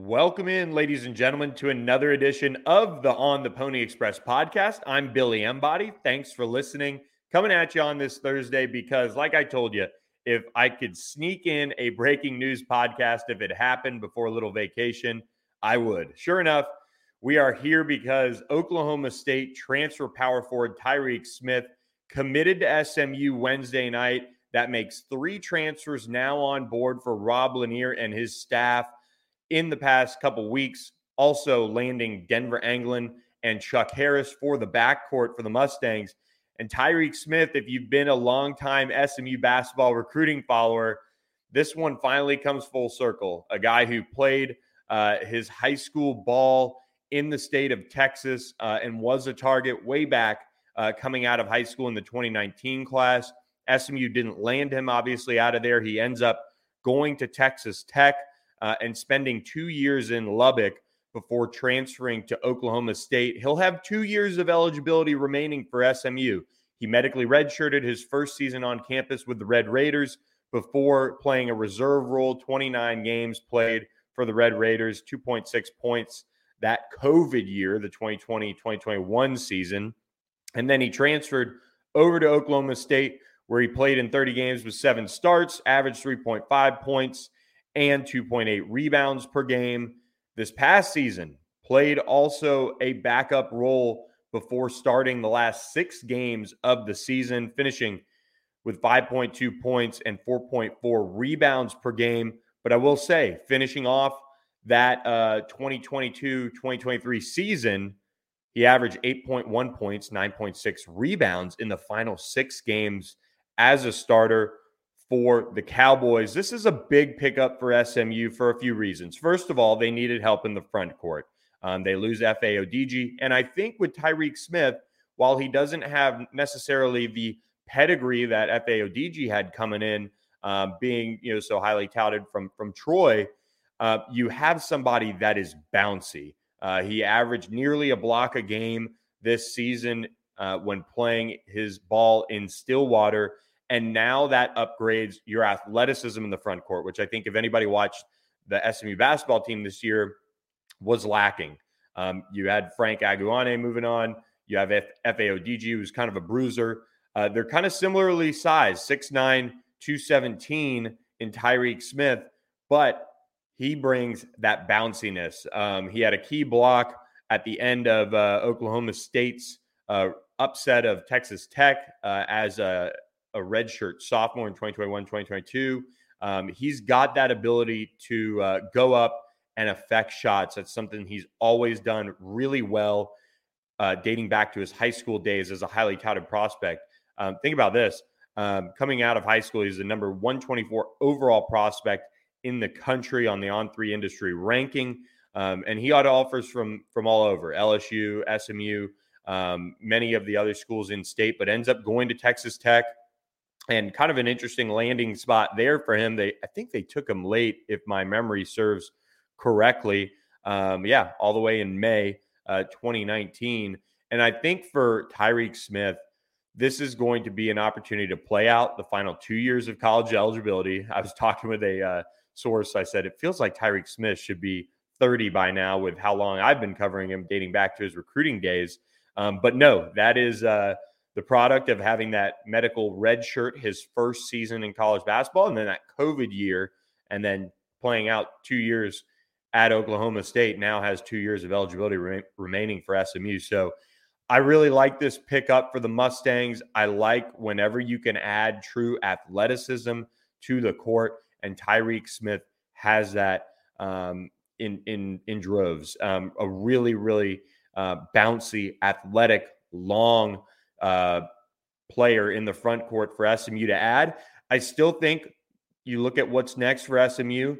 Welcome in, ladies and gentlemen, to another edition of the On the Pony Express podcast. I'm Billy Embody. Thanks for listening. Coming at you on this Thursday because, like I told you, if I could sneak in a breaking news podcast, if it happened before a little vacation, I would. Sure enough, we are here because Oklahoma State transfer power forward Tyreek Smith committed to SMU Wednesday night. That makes three transfers now on board for Rob Lanier and his staff in the past couple weeks, also landing Denver Anglin and Chuck Harris for the backcourt for the Mustangs. And Tyreek Smith, if you've been a long-time SMU basketball recruiting follower, this one finally comes full circle. A guy who played uh, his high school ball in the state of Texas uh, and was a target way back uh, coming out of high school in the 2019 class. SMU didn't land him, obviously, out of there. He ends up going to Texas Tech uh, and spending two years in Lubbock before transferring to Oklahoma State. He'll have two years of eligibility remaining for SMU. He medically redshirted his first season on campus with the Red Raiders before playing a reserve role, 29 games played for the Red Raiders, 2.6 points that COVID year, the 2020 2021 season. And then he transferred over to Oklahoma State, where he played in 30 games with seven starts, averaged 3.5 points and 2.8 rebounds per game. This past season, played also a backup role before starting the last six games of the season, finishing with 5.2 points and 4.4 rebounds per game. But I will say, finishing off that uh, 2022 2023 season, he averaged 8.1 points, 9.6 rebounds in the final six games as a starter for the Cowboys. This is a big pickup for SMU for a few reasons. First of all, they needed help in the front court. Um, they lose Efe Odigie. And I think with Tyreek Smith, while he doesn't have necessarily the pedigree that Efe Odigie had coming in, uh, being you know so highly touted from from Troy, uh, you have somebody that is bouncy. Uh, he averaged nearly a block a game this season uh, when playing his ball in Stillwater. And now that upgrades your athleticism in the front court, which I think if anybody watched the SMU basketball team this year was lacking. Um, you had Frank Aguane moving on. You have F- Efe who's kind of a bruiser. Uh, they're kind of similarly sized, 6'9, 217 in Tyreek Smith, but he brings that bounciness. Um, he had a key block at the end of uh, Oklahoma State's uh, upset of Texas Tech uh, as a redshirt sophomore in 2021, 2022. Um, he's got that ability to uh, go up and affect shots. That's something he's always done really well, uh, dating back to his high school days as a highly touted prospect. Um, think about this. Um, coming out of high school, he's the number 124 overall prospect in the country on the on three industry ranking. Um, and he got offers from from all over LSU, SMU, um, many of the other schools in state, but ends up going to Texas Tech and kind of an interesting landing spot there for him. They, I think they took him late, if my memory serves correctly. Um, yeah, all the way in May uh, 2019. And I think for Tyreek Smith, this is going to be an opportunity to play out the final two years of college eligibility. I was talking with a uh, source. I said, it feels like Tyreek Smith should be 30 by now with how long I've been covering him, dating back to his recruiting days. Um, but no, that is. Uh, the product of having that medical red shirt his first season in college basketball and then that COVID year and then playing out two years at Oklahoma State now has two years of eligibility re- remaining for SMU. So I really like this pickup for the Mustangs. I like whenever you can add true athleticism to the court, and Tyreek Smith has that um, in in in droves. Um, a really really uh, bouncy, athletic, long uh, player in the front court for SMU to add. I still think you look at what's next for SMU.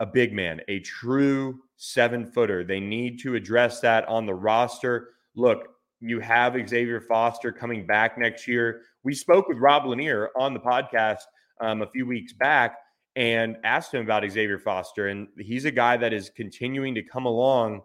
a big man, a true seven footer. They need to address that on the roster. Look, you have Xavier Foster coming back next year. We spoke with Rob Lanier on the podcast um, a few weeks back and asked him about Xavier Foster. And he's a guy that is continuing to come along,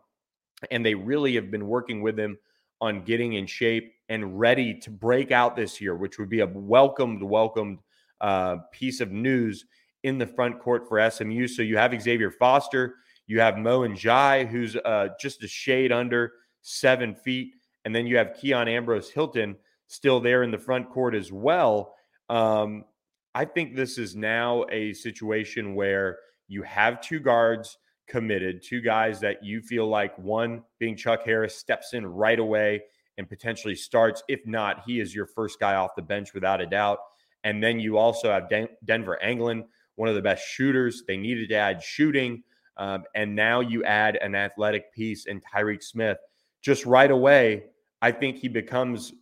and they really have been working with him on getting in shape and ready to break out this year, which would be a welcomed, welcomed uh, piece of news in the front court for SMU. So you have Xavier Foster, you have Mo N'Jai, who's uh, just a shade under seven feet, and then you have Keon Ambrose Hylton still there in the front court as well. Um, I think this is now a situation where you have two guards committed, two guys that you feel like one being Chuck Harris steps in right away and potentially starts. If not, he is your first guy off the bench without a doubt. And then you also have Den- Denver Anglin, one of the best shooters. They needed to add shooting. Um, and now you add an athletic piece in Tyreek Smith. Just right away, I think he becomes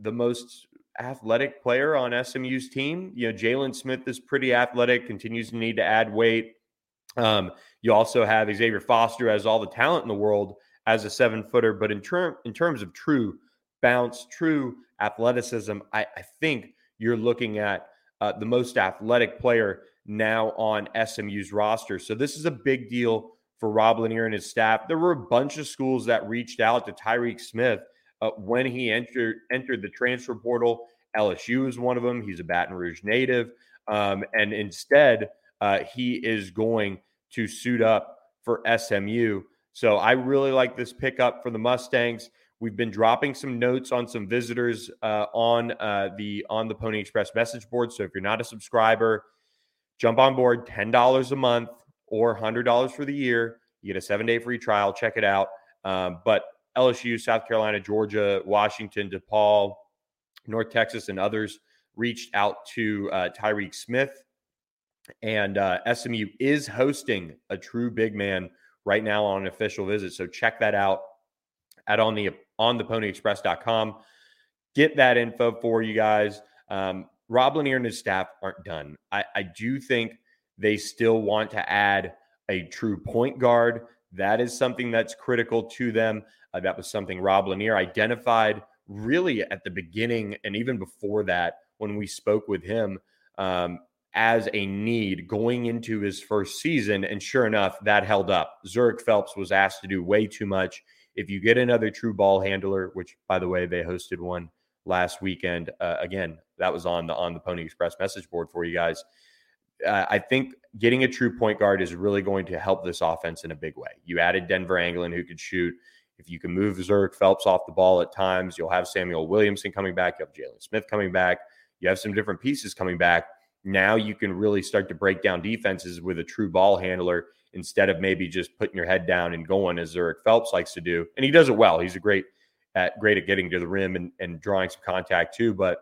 the most athletic player on SMU's team. You know, Jalen Smith is pretty athletic, continues to need to add weight. Um, you also have Xavier Foster has all the talent in the world as a seven footer, but in term in terms of true bounce, true athleticism, I, I think you're looking at uh, the most athletic player now on SMU's roster. So this is a big deal for Rob Lanier and his staff. There were a bunch of schools that reached out to Tyreek Smith uh, when he entered entered the transfer portal. LSU is one of them. He's a Baton Rouge native, um, and instead uh, he is going to suit up for SMU. So I really like this pickup for the Mustangs. We've been dropping some notes on some visitors uh, on uh, the on the Pony Express message board. So if you're not a subscriber, jump on board. Ten dollars a month or hundred dollars for the year. You get a seven day free trial. Check it out. Um, but LSU, South Carolina, Georgia, Washington, DePaul, North Texas, and others reached out to uh, Tyreek Smith. And uh, SMU is hosting a true big man right now on an official visit. So check that out at on the on the ponyexpress.com. Get that info for you guys. Um, Rob Lanier and his staff aren't done. I, I do think they still want to add a true point guard. That is something that's critical to them. Uh, that was something Rob Lanier identified really at the beginning and even before that when we spoke with him um, as a need going into his first season. And sure enough, that held up. Zhuric Phelps was asked to do way too much. If you get another true ball handler, which by the way, they hosted one last weekend, uh, again, that was on the on the Pony Express message board for you guys. Uh, I think getting a true point guard is really going to help this offense in a big way. You added Denver Anglin, who could shoot. If you can move Zhuric Phelps off the ball at times, you'll have Samuell Williamson coming back. You have Jalen Smith coming back. You have some different pieces coming back. Now you can really start to break down defenses with a true ball handler instead of maybe just putting your head down and going as Zhuric Phelps likes to do. And he does it well. He's a great at great at getting to the rim and, and drawing some contact too. But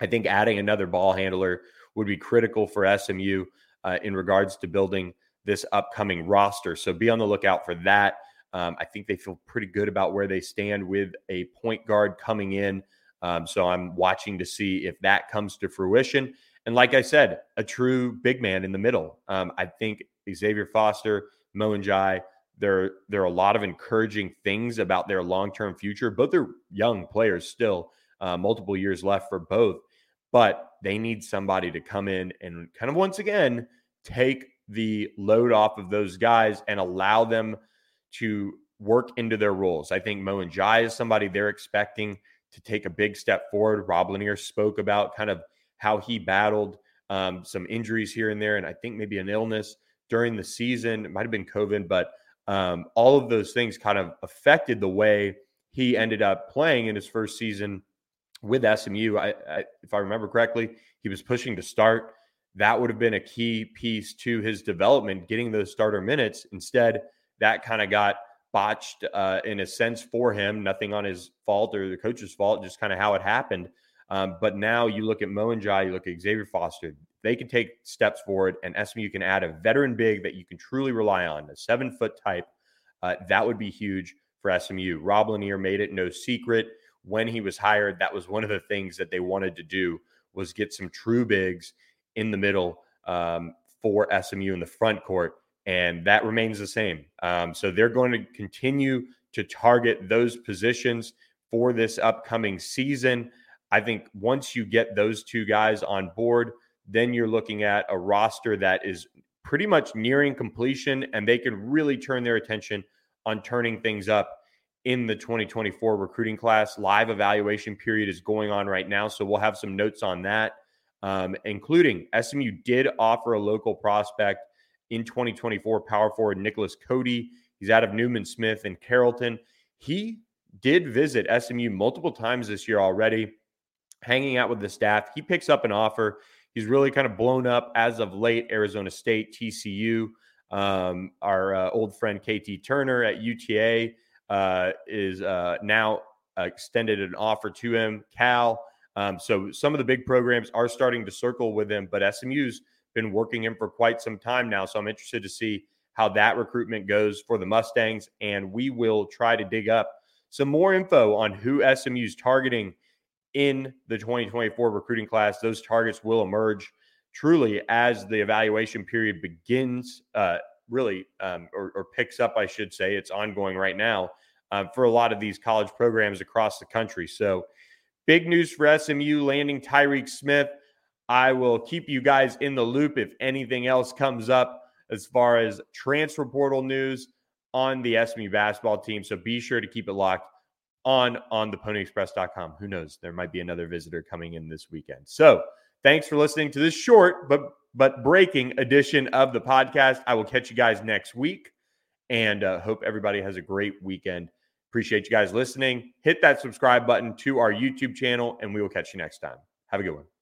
I think adding another ball handler would be critical for SMU uh, in regards to building this upcoming roster. So be on the lookout for that. Um, I think they feel pretty good about where they stand with a point guard coming in. Um, so I'm watching to see if that comes to fruition. And like I said, a true big man in the middle. Um, I think Xavier Foster, Mo N'Jai, there, there are a lot of encouraging things about their long term future. Both are young players still, uh, multiple years left for both, but they need somebody to come in and kind of once again take the load off of those guys and allow them to work into their roles. I think Mo N'Jai is somebody they're expecting to take a big step forward. Rob Lanier spoke about kind of how he battled um, some injuries here and there, and I think maybe an illness during the season. It might have been COVID, but um, all of those things kind of affected the way he ended up playing in his first season with SMU. I, I, if I remember correctly, he was pushing to start. That would have been a key piece to his development, getting those starter minutes. Instead, that kind of got botched uh, in a sense for him. Nothing on his fault or the coach's fault, just kind of how it happened. Um, but now you look at Mo N'Jai, you look at Xavier Foster. They can take steps forward, and SMU can add a veteran big that you can truly rely on, a seven foot type. Uh, that would be huge for SMU. Rob Lanier made it no secret when he was hired. That was one of the things that they wanted to do was get some true bigs in the middle um, for SMU in the front court and that remains the same. Um, so they're going to continue to target those positions for this upcoming season. I think once you get those two guys on board, then you're looking at a roster that is pretty much nearing completion and they can really turn their attention on turning things up in the 2024 recruiting class. Live evaluation period is going on right now. So we'll have some notes on that, um, including SMU did offer a local prospect in 2024 power forward Nicholas Cody. He's out of Newman Smith and Carrollton. He did visit SMU multiple times this year already, hanging out with the staff. He picks up an offer. He's really kind of blown up as of late. Arizona State, TCU, um, our uh, old friend KT Turner at UTA uh, is uh, now extended an offer to him. Cal. Um, so some of the big programs are starting to circle with him, but SMU's been working him for quite some time now. So I'm interested to see how that recruitment goes for the Mustangs. And we will try to dig up some more info on who SMU's targeting in the 2024 recruiting class. Those targets will emerge truly as the evaluation period begins, uh, really, um, or, or, picks up, I should say. It's ongoing right now uh, for a lot of these college programs across the country. So, big news for SMU landing Tyreek Smith. I will keep you guys in the loop if anything else comes up as far as transfer portal news on the SMU basketball team. So be sure to keep it locked on on the ponyexpress.com. Who knows? There might be another visitor coming in this weekend. So thanks for listening to this short but but breaking edition of the podcast. I will catch you guys next week and uh, hope everybody has a great weekend. Appreciate you guys listening. Hit that subscribe button to our YouTube channel, and we will catch you next time. Have a good one.